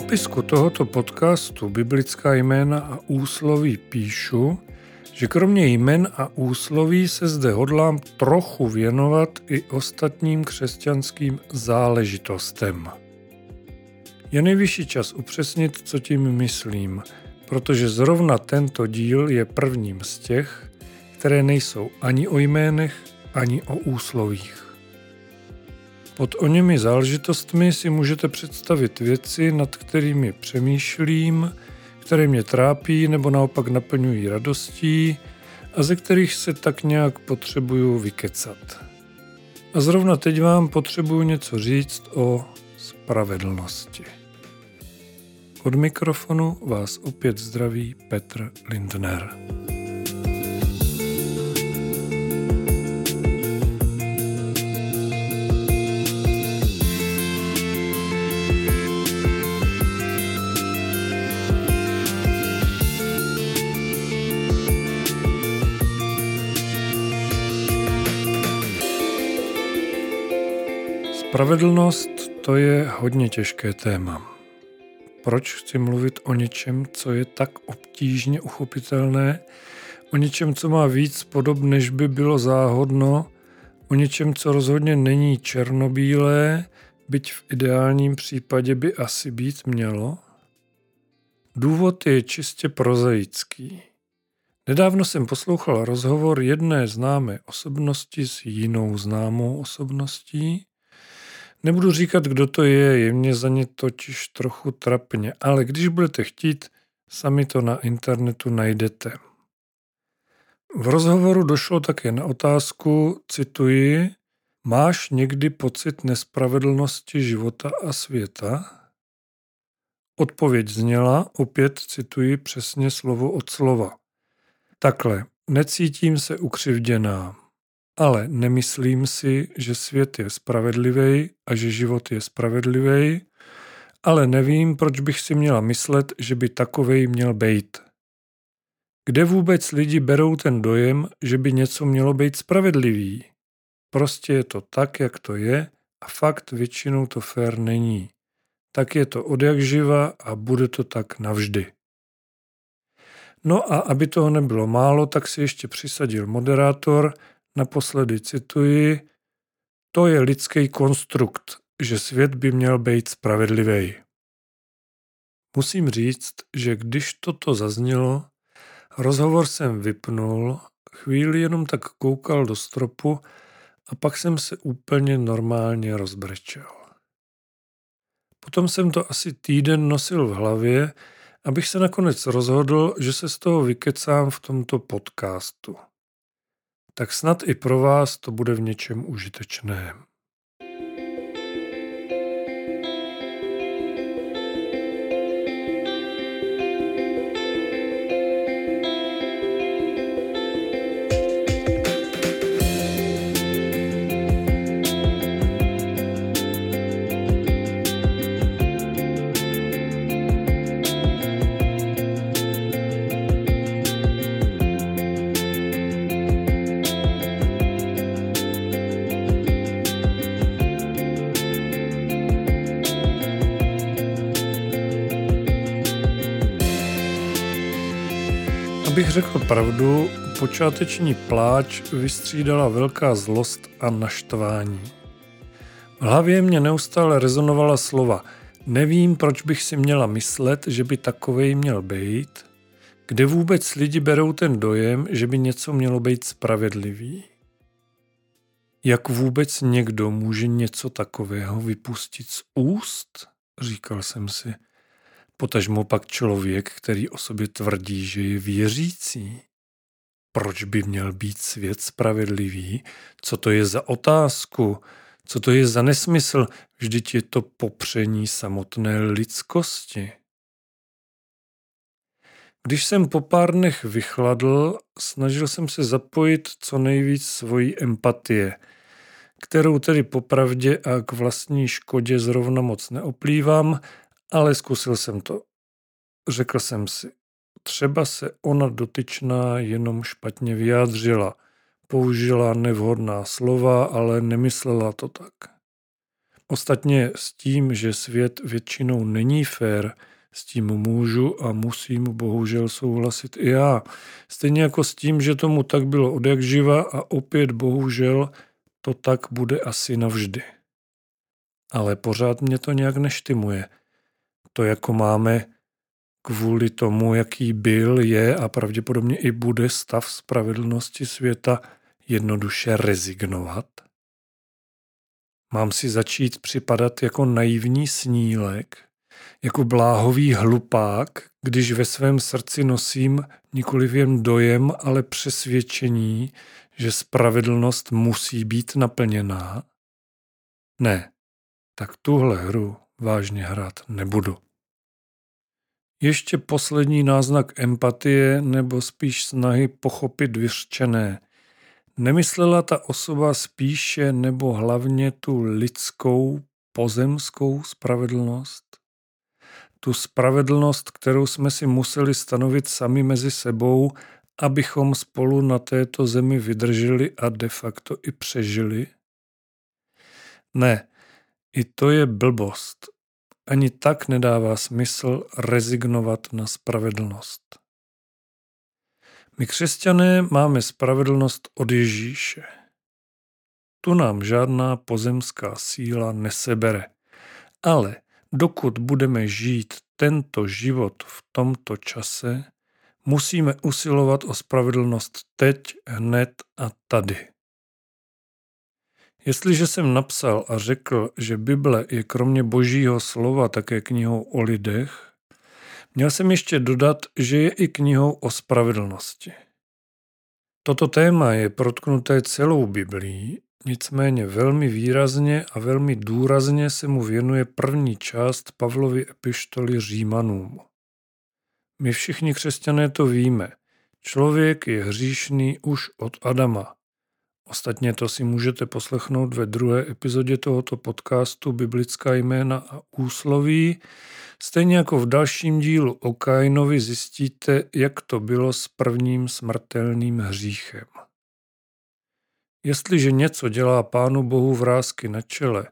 popisku tohoto podcastu Biblická jména a úsloví píšu, že kromě jmen a úsloví se zde hodlám trochu věnovat i ostatním křesťanským záležitostem. Je nejvyšší čas upřesnit, co tím myslím, protože zrovna tento díl je prvním z těch, které nejsou ani o jménech, ani o úslovích. Pod o němi záležitostmi si můžete představit věci, nad kterými přemýšlím, které mě trápí nebo naopak naplňují radostí a ze kterých se tak nějak potřebuju vykecat. A zrovna teď vám potřebuju něco říct o spravedlnosti. Od mikrofonu vás opět zdraví Petr Lindner. Spravedlnost to je hodně těžké téma. Proč chci mluvit o něčem, co je tak obtížně uchopitelné, o něčem, co má víc podob, než by bylo záhodno, o něčem, co rozhodně není černobílé, byť v ideálním případě by asi být mělo? Důvod je čistě prozaický. Nedávno jsem poslouchal rozhovor jedné známé osobnosti s jinou známou osobností, Nebudu říkat, kdo to je, je mě za ně totiž trochu trapně, ale když budete chtít, sami to na internetu najdete. V rozhovoru došlo také na otázku, cituji, máš někdy pocit nespravedlnosti života a světa? Odpověď zněla, opět cituji přesně slovo od slova. Takhle, necítím se ukřivděná. Ale nemyslím si, že svět je spravedlivý a že život je spravedlivý, ale nevím, proč bych si měla myslet, že by takovej měl být. Kde vůbec lidi berou ten dojem, že by něco mělo být spravedlivý? Prostě je to tak, jak to je a fakt většinou to fér není. Tak je to od jak živa a bude to tak navždy. No a aby toho nebylo málo, tak si ještě přisadil moderátor, naposledy cituji, to je lidský konstrukt, že svět by měl být spravedlivý. Musím říct, že když toto zaznělo, rozhovor jsem vypnul, chvíli jenom tak koukal do stropu a pak jsem se úplně normálně rozbrečel. Potom jsem to asi týden nosil v hlavě, abych se nakonec rozhodl, že se z toho vykecám v tomto podcastu tak snad i pro vás to bude v něčem užitečné. Pravdu, počáteční pláč vystřídala velká zlost a naštvání. V hlavě mě neustále rezonovala slova Nevím, proč bych si měla myslet, že by takovej měl být, kde vůbec lidi berou ten dojem, že by něco mělo být spravedlivý. Jak vůbec někdo může něco takového vypustit z úst? Říkal jsem si – Potažmo pak člověk, který o sobě tvrdí, že je věřící. Proč by měl být svět spravedlivý? Co to je za otázku? Co to je za nesmysl? Vždyť je to popření samotné lidskosti. Když jsem po pár dnech vychladl, snažil jsem se zapojit co nejvíc svojí empatie, kterou tedy popravdě a k vlastní škodě zrovna moc neoplývám, ale zkusil jsem to. Řekl jsem si, třeba se ona dotyčná jenom špatně vyjádřila. Použila nevhodná slova, ale nemyslela to tak. Ostatně s tím, že svět většinou není fér, s tím můžu a musím bohužel souhlasit i já. Stejně jako s tím, že tomu tak bylo od jak živa a opět bohužel to tak bude asi navždy. Ale pořád mě to nějak neštimuje. To jako máme kvůli tomu, jaký byl, je a pravděpodobně i bude stav spravedlnosti světa, jednoduše rezignovat? Mám si začít připadat jako naivní snílek, jako bláhový hlupák, když ve svém srdci nosím nikoli jen dojem, ale přesvědčení, že spravedlnost musí být naplněná? Ne, tak tuhle hru vážně hrát nebudu. Ještě poslední náznak empatie nebo spíš snahy pochopit vyřčené. Nemyslela ta osoba spíše nebo hlavně tu lidskou, pozemskou spravedlnost? Tu spravedlnost, kterou jsme si museli stanovit sami mezi sebou, abychom spolu na této zemi vydrželi a de facto i přežili? Ne, i to je blbost. Ani tak nedává smysl rezignovat na spravedlnost. My křesťané máme spravedlnost od Ježíše. Tu nám žádná pozemská síla nesebere. Ale dokud budeme žít tento život v tomto čase, musíme usilovat o spravedlnost teď, hned a tady. Jestliže jsem napsal a řekl, že Bible je kromě božího slova také knihou o lidech, měl jsem ještě dodat, že je i knihou o spravedlnosti. Toto téma je protknuté celou Biblí, nicméně velmi výrazně a velmi důrazně se mu věnuje první část Pavlovy epištoly Římanům. My všichni křesťané to víme. Člověk je hříšný už od Adama – Ostatně to si můžete poslechnout ve druhé epizodě tohoto podcastu Biblická jména a úsloví. Stejně jako v dalším dílu o Kainovi zjistíte, jak to bylo s prvním smrtelným hříchem. Jestliže něco dělá Pánu Bohu vrázky na čele,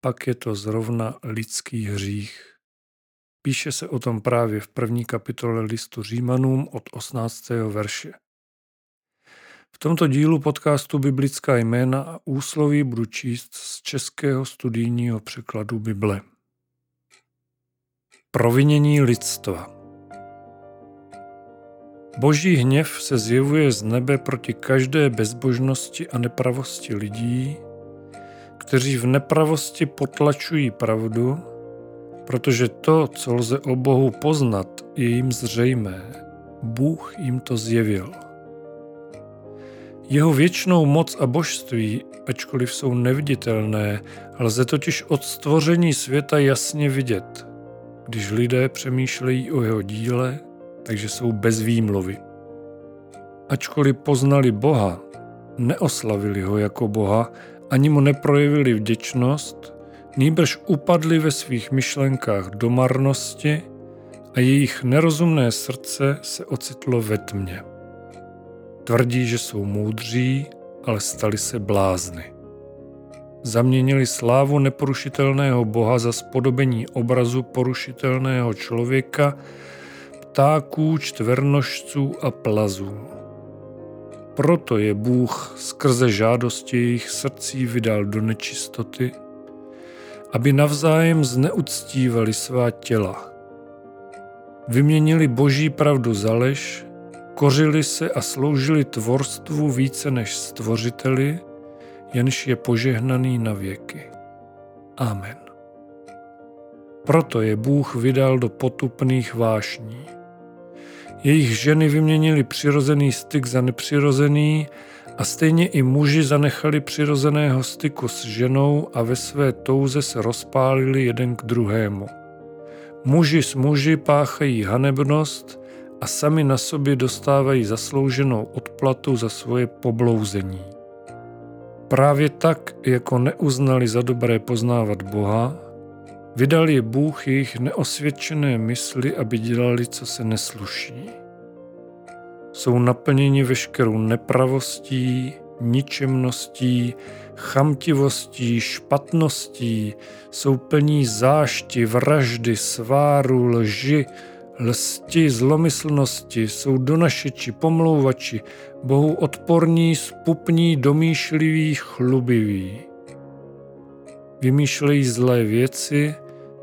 pak je to zrovna lidský hřích. Píše se o tom právě v první kapitole listu Římanům od 18. verše. V tomto dílu podcastu Biblická jména a úsloví budu číst z českého studijního překladu Bible. Provinění lidstva Boží hněv se zjevuje z nebe proti každé bezbožnosti a nepravosti lidí, kteří v nepravosti potlačují pravdu, protože to, co lze o Bohu poznat, je jim zřejmé. Bůh jim to zjevil. Jeho věčnou moc a božství, ačkoliv jsou neviditelné, lze totiž od stvoření světa jasně vidět, když lidé přemýšlejí o jeho díle, takže jsou bez výmluvy. Ačkoliv poznali Boha, neoslavili ho jako Boha, ani mu neprojevili vděčnost, nýbrž upadli ve svých myšlenkách do marnosti a jejich nerozumné srdce se ocitlo ve tmě. Tvrdí, že jsou moudří, ale stali se blázny. Zaměnili slávu neporušitelného Boha za spodobení obrazu porušitelného člověka, ptáků, čtvernožců a plazů. Proto je Bůh skrze žádosti jejich srdcí vydal do nečistoty, aby navzájem zneuctívali svá těla. Vyměnili boží pravdu za lež kořili se a sloužili tvorstvu více než stvořiteli, jenž je požehnaný na věky. Amen. Proto je Bůh vydal do potupných vášní. Jejich ženy vyměnili přirozený styk za nepřirozený a stejně i muži zanechali přirozeného styku s ženou a ve své touze se rozpálili jeden k druhému. Muži s muži páchají hanebnost a sami na sobě dostávají zaslouženou odplatu za svoje poblouzení. Právě tak, jako neuznali za dobré poznávat Boha, vydal je Bůh jejich neosvědčené mysli, aby dělali, co se nesluší. Jsou naplněni veškerou nepravostí, ničemností, chamtivostí, špatností, jsou plní zášti, vraždy, sváru, lži, lsti, zlomyslnosti, jsou donašeči, pomlouvači, bohu odporní, spupní, domýšliví, chlubiví. Vymýšlejí zlé věci,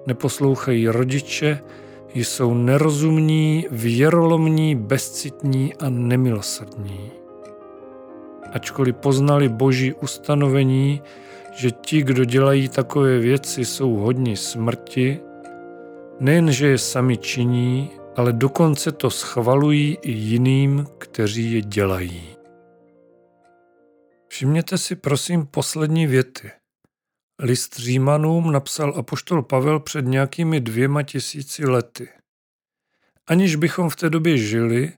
neposlouchají rodiče, jsou nerozumní, věrolomní, bezcitní a nemilosrdní. Ačkoliv poznali boží ustanovení, že ti, kdo dělají takové věci, jsou hodni smrti, nejenže je sami činí, ale dokonce to schvalují i jiným, kteří je dělají. Všimněte si prosím poslední věty. List Římanům napsal apoštol Pavel před nějakými dvěma tisíci lety. Aniž bychom v té době žili,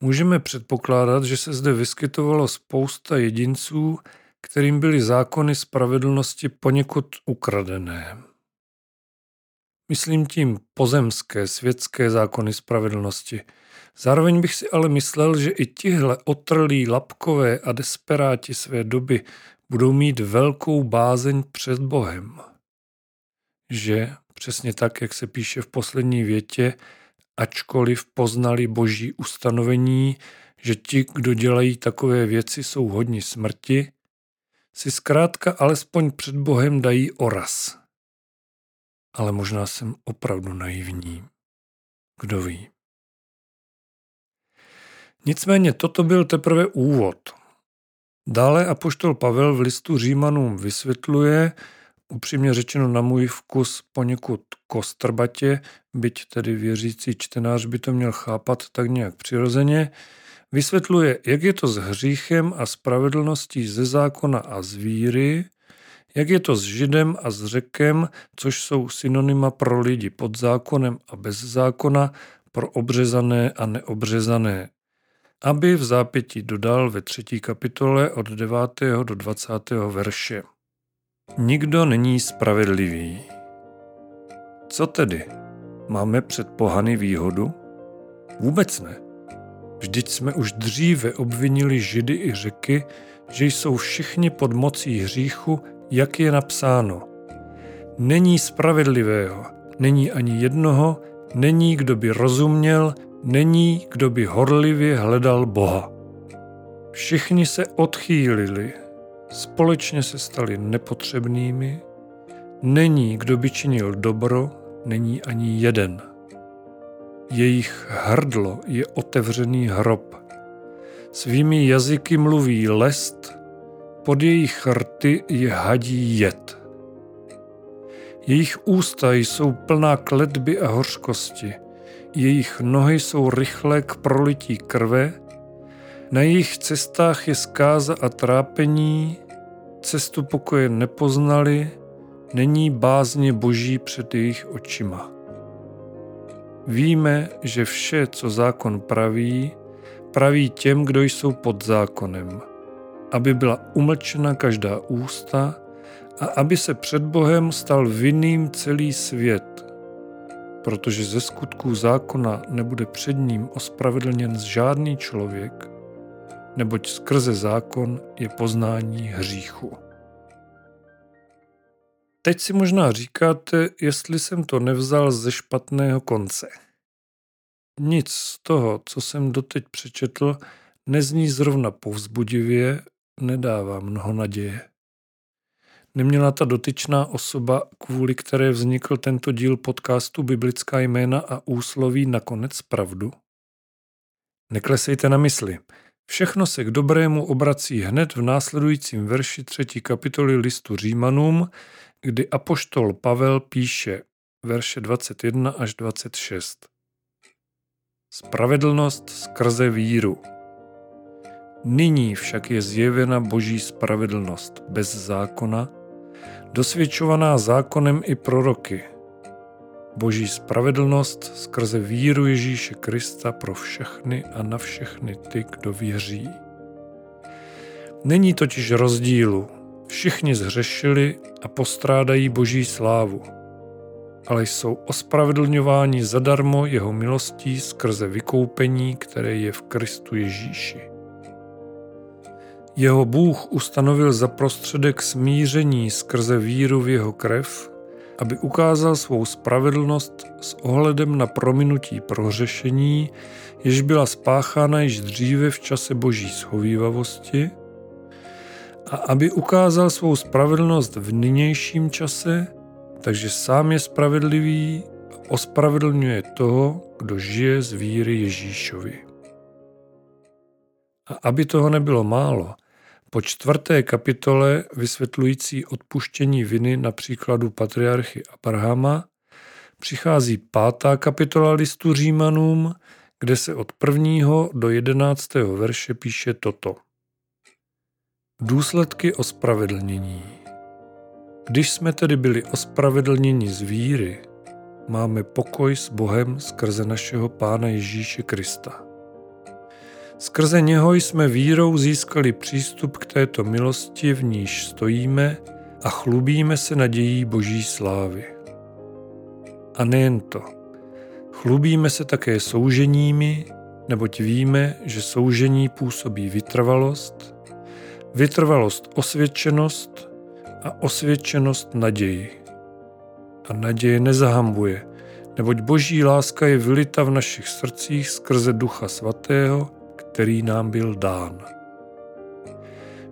můžeme předpokládat, že se zde vyskytovalo spousta jedinců, kterým byly zákony spravedlnosti poněkud ukradené. Myslím tím pozemské, světské zákony spravedlnosti. Zároveň bych si ale myslel, že i tihle otrlí lapkové a desperáti své doby budou mít velkou bázeň před Bohem. Že, přesně tak, jak se píše v poslední větě, ačkoliv poznali boží ustanovení, že ti, kdo dělají takové věci, jsou hodni smrti, si zkrátka alespoň před Bohem dají oraz. Ale možná jsem opravdu naivní. Kdo ví. Nicméně toto byl teprve úvod – Dále apoštol Pavel v listu Římanům vysvětluje, upřímně řečeno na můj vkus poněkud kostrbatě, byť tedy věřící čtenář by to měl chápat tak nějak přirozeně, vysvětluje, jak je to s hříchem a spravedlností ze zákona a z víry, jak je to s židem a s řekem, což jsou synonyma pro lidi pod zákonem a bez zákona, pro obřezané a neobřezané aby v zápětí dodal ve třetí kapitole od 9. do 20. verše. Nikdo není spravedlivý. Co tedy? Máme před pohany výhodu? Vůbec ne. Vždyť jsme už dříve obvinili židy i řeky, že jsou všichni pod mocí hříchu, jak je napsáno. Není spravedlivého, není ani jednoho, není kdo by rozuměl, Není, kdo by horlivě hledal Boha. Všichni se odchýlili, společně se stali nepotřebnými, není, kdo by činil dobro, není ani jeden. Jejich hrdlo je otevřený hrob. Svými jazyky mluví lest, pod jejich rty je hadí jed. Jejich ústa jsou plná kletby a hořkosti – jejich nohy jsou rychlé k prolití krve, na jejich cestách je zkáza a trápení, cestu pokoje nepoznali, není bázně boží před jejich očima. Víme, že vše, co zákon praví, praví těm, kdo jsou pod zákonem, aby byla umlčena každá ústa a aby se před Bohem stal vinným celý svět, protože ze skutků zákona nebude před ním ospravedlněn žádný člověk, neboť skrze zákon je poznání hříchu. Teď si možná říkáte, jestli jsem to nevzal ze špatného konce. Nic z toho, co jsem doteď přečetl, nezní zrovna povzbudivě, nedává mnoho naděje. Neměla ta dotyčná osoba, kvůli které vznikl tento díl podcastu Biblická jména a úsloví nakonec pravdu? Neklesejte na mysli. Všechno se k dobrému obrací hned v následujícím verši třetí kapitoly listu Římanům, kdy apoštol Pavel píše verše 21 až 26. Spravedlnost skrze víru. Nyní však je zjevena boží spravedlnost bez zákona, dosvědčovaná zákonem i proroky. Boží spravedlnost skrze víru Ježíše Krista pro všechny a na všechny ty, kdo věří. Není totiž rozdílu. Všichni zhřešili a postrádají Boží slávu, ale jsou ospravedlňováni zadarmo jeho milostí skrze vykoupení, které je v Kristu Ježíši. Jeho Bůh ustanovil za prostředek smíření skrze víru v jeho krev, aby ukázal svou spravedlnost s ohledem na prominutí prohřešení, jež byla spáchána již dříve v čase boží schovývavosti, a aby ukázal svou spravedlnost v nynějším čase, takže sám je spravedlivý a ospravedlňuje toho, kdo žije z víry Ježíšovi. A aby toho nebylo málo, po čtvrté kapitole vysvětlující odpuštění viny na příkladu patriarchy Abrahama přichází pátá kapitola listu Římanům, kde se od prvního do jedenáctého verše píše toto. Důsledky ospravedlnění Když jsme tedy byli ospravedlněni z víry, máme pokoj s Bohem skrze našeho Pána Ježíše Krista. Skrze něho jsme vírou získali přístup k této milosti, v níž stojíme a chlubíme se nadějí Boží slávy. A nejen to. Chlubíme se také souženími, neboť víme, že soužení působí vytrvalost, vytrvalost osvědčenost a osvědčenost naději. A naděje nezahambuje, neboť boží láska je vylita v našich srdcích skrze Ducha Svatého, který nám byl dán.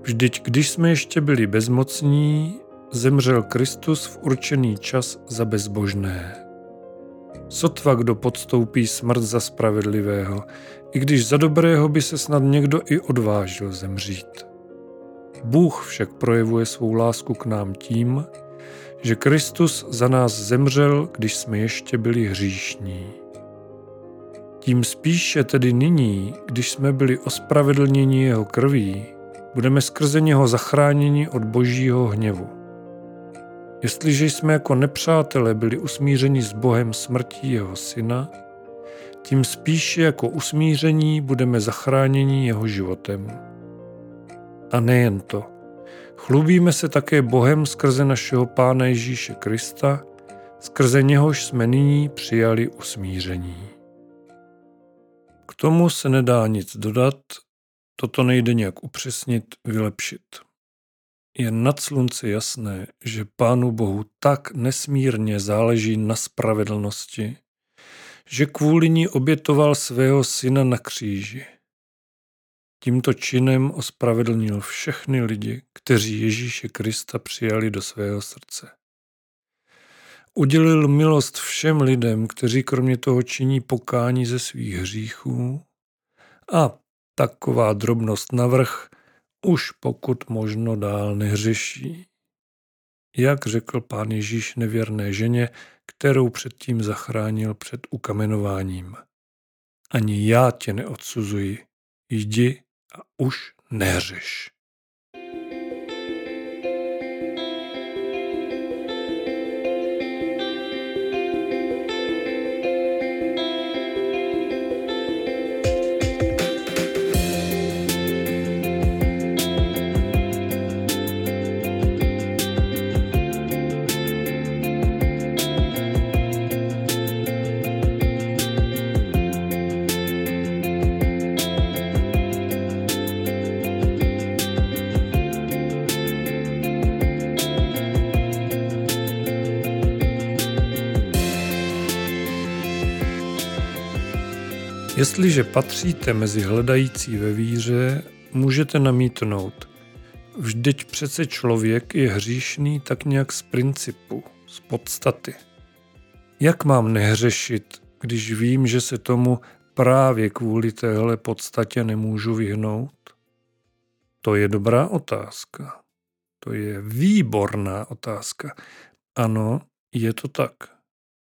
Vždyť když jsme ještě byli bezmocní, zemřel Kristus v určený čas za bezbožné. Sotva kdo podstoupí smrt za spravedlivého, i když za dobrého by se snad někdo i odvážil zemřít. Bůh však projevuje svou lásku k nám tím, že Kristus za nás zemřel, když jsme ještě byli hříšní. Tím spíše tedy nyní, když jsme byli ospravedlněni jeho krví, budeme skrze něho zachráněni od božího hněvu. Jestliže jsme jako nepřátelé byli usmířeni s Bohem smrtí jeho syna, tím spíše jako usmíření budeme zachráněni jeho životem. A nejen to. Chlubíme se také Bohem skrze našeho Pána Ježíše Krista, skrze něhož jsme nyní přijali usmíření tomu se nedá nic dodat, toto nejde nějak upřesnit, vylepšit. Je nad slunce jasné, že Pánu Bohu tak nesmírně záleží na spravedlnosti, že kvůli ní obětoval svého syna na kříži. Tímto činem ospravedlnil všechny lidi, kteří Ježíše Krista přijali do svého srdce. Udělil milost všem lidem, kteří kromě toho činí pokání ze svých hříchů a taková drobnost navrh už pokud možno dál nehřeší. Jak řekl pán Ježíš nevěrné ženě, kterou předtím zachránil před ukamenováním. Ani já tě neodsuzuji, jdi a už nehřeš. Jestliže patříte mezi hledající ve víře, můžete namítnout. Vždyť přece člověk je hříšný tak nějak z principu, z podstaty. Jak mám nehřešit, když vím, že se tomu právě kvůli téhle podstatě nemůžu vyhnout? To je dobrá otázka. To je výborná otázka. Ano, je to tak.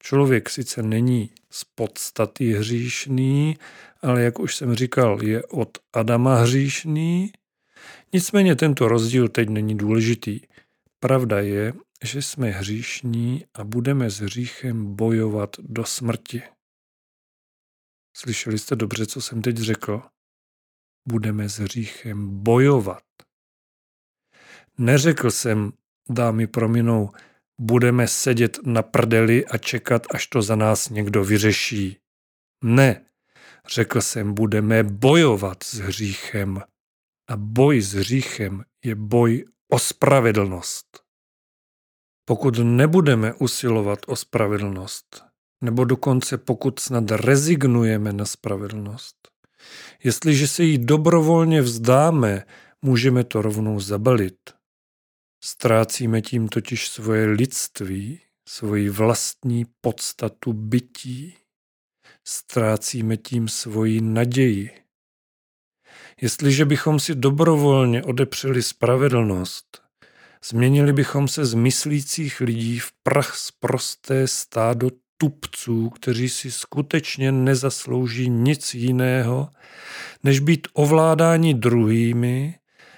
Člověk sice není z podstaty hříšný, ale jak už jsem říkal, je od Adama hříšný. Nicméně tento rozdíl teď není důležitý. Pravda je, že jsme hříšní a budeme s hříchem bojovat do smrti. Slyšeli jste dobře, co jsem teď řekl? Budeme s hříchem bojovat. Neřekl jsem, dámy prominou, budeme sedět na prdeli a čekat, až to za nás někdo vyřeší. Ne, řekl jsem, budeme bojovat s hříchem. A boj s hříchem je boj o spravedlnost. Pokud nebudeme usilovat o spravedlnost, nebo dokonce pokud snad rezignujeme na spravedlnost, jestliže se jí dobrovolně vzdáme, můžeme to rovnou zabalit. Ztrácíme tím totiž svoje lidství, svoji vlastní podstatu bytí. Ztrácíme tím svoji naději. Jestliže bychom si dobrovolně odepřeli spravedlnost, změnili bychom se z myslících lidí v prach z prosté stádo tupců, kteří si skutečně nezaslouží nic jiného, než být ovládáni druhými,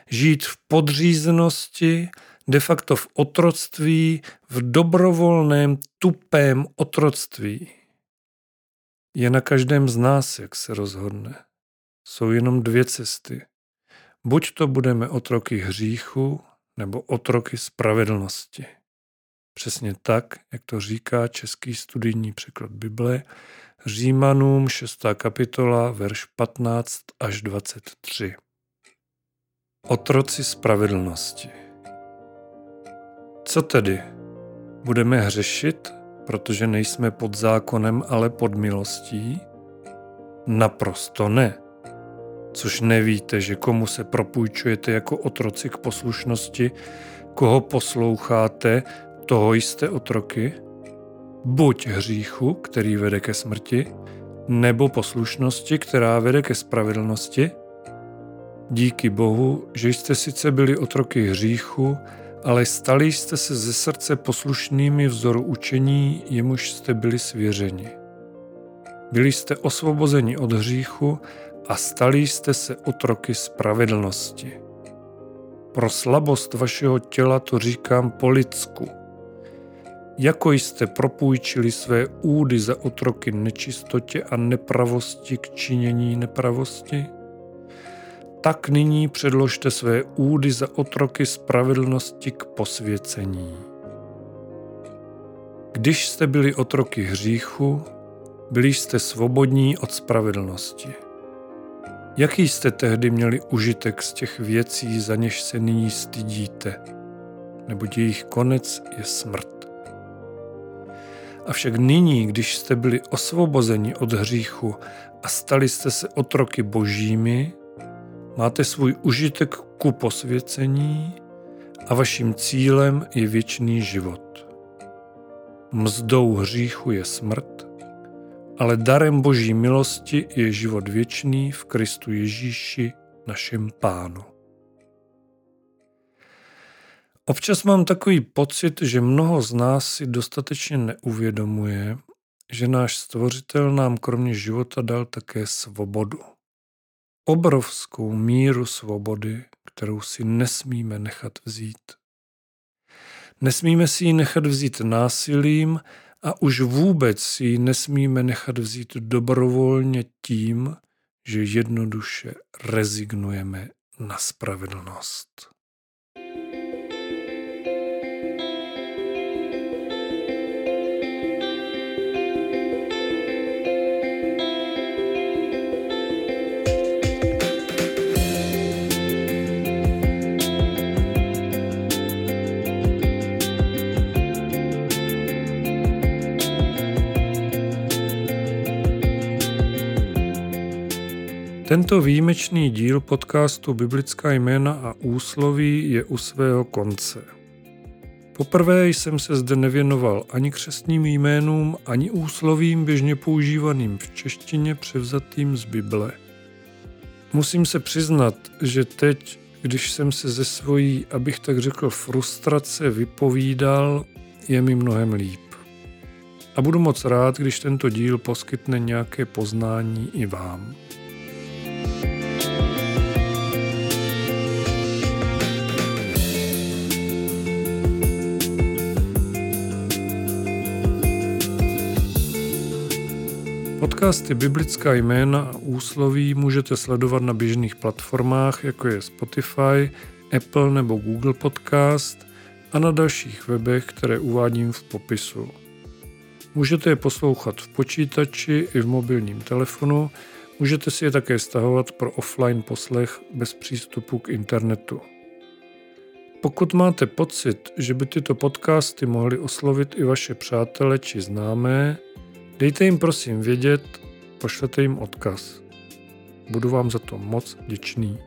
žít v podřízenosti, de facto v otroctví, v dobrovolném, tupém otroctví. Je na každém z nás, jak se rozhodne. Jsou jenom dvě cesty. Buď to budeme otroky hříchu, nebo otroky spravedlnosti. Přesně tak, jak to říká český studijní překlad Bible, Římanům 6. kapitola, verš 15 až 23. Otroci spravedlnosti. Co tedy? Budeme hřešit, protože nejsme pod zákonem, ale pod milostí? Naprosto ne. Což nevíte, že komu se propůjčujete jako otroci k poslušnosti, koho posloucháte, toho jste otroky? Buď hříchu, který vede ke smrti, nebo poslušnosti, která vede ke spravedlnosti? Díky Bohu, že jste sice byli otroky hříchu, ale stali jste se ze srdce poslušnými vzoru učení, jemuž jste byli svěřeni. Byli jste osvobozeni od hříchu a stali jste se otroky spravedlnosti. Pro slabost vašeho těla to říkám po lidsku. Jako jste propůjčili své údy za otroky nečistotě a nepravosti k činění nepravosti? Tak nyní předložte své údy za otroky spravedlnosti k posvěcení. Když jste byli otroky hříchu, byli jste svobodní od spravedlnosti. Jaký jste tehdy měli užitek z těch věcí, za něž se nyní stydíte? Neboť jejich konec je smrt. Avšak nyní, když jste byli osvobozeni od hříchu a stali jste se otroky božími, máte svůj užitek ku posvěcení a vaším cílem je věčný život. Mzdou hříchu je smrt, ale darem boží milosti je život věčný v Kristu Ježíši, našem Pánu. Občas mám takový pocit, že mnoho z nás si dostatečně neuvědomuje, že náš stvořitel nám kromě života dal také svobodu obrovskou míru svobody, kterou si nesmíme nechat vzít. Nesmíme si ji nechat vzít násilím a už vůbec si ji nesmíme nechat vzít dobrovolně tím, že jednoduše rezignujeme na spravedlnost. Tento výjimečný díl podcastu Biblická jména a úsloví je u svého konce. Poprvé jsem se zde nevěnoval ani křestním jménům, ani úslovím běžně používaným v češtině převzatým z Bible. Musím se přiznat, že teď, když jsem se ze svojí, abych tak řekl, frustrace vypovídal, je mi mnohem líp. A budu moc rád, když tento díl poskytne nějaké poznání i vám. Podcasty Biblická jména a úsloví můžete sledovat na běžných platformách, jako je Spotify, Apple nebo Google Podcast a na dalších webech, které uvádím v popisu. Můžete je poslouchat v počítači i v mobilním telefonu Můžete si je také stahovat pro offline poslech bez přístupu k internetu. Pokud máte pocit, že by tyto podcasty mohly oslovit i vaše přátele či známé, dejte jim prosím vědět, pošlete jim odkaz. Budu vám za to moc vděčný.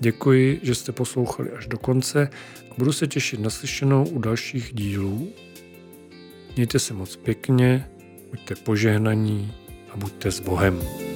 Děkuji, že jste poslouchali až do konce a budu se těšit na slyšenou u dalších dílů. Mějte se moc pěkně, buďte požehnaní a buďte s Bohem.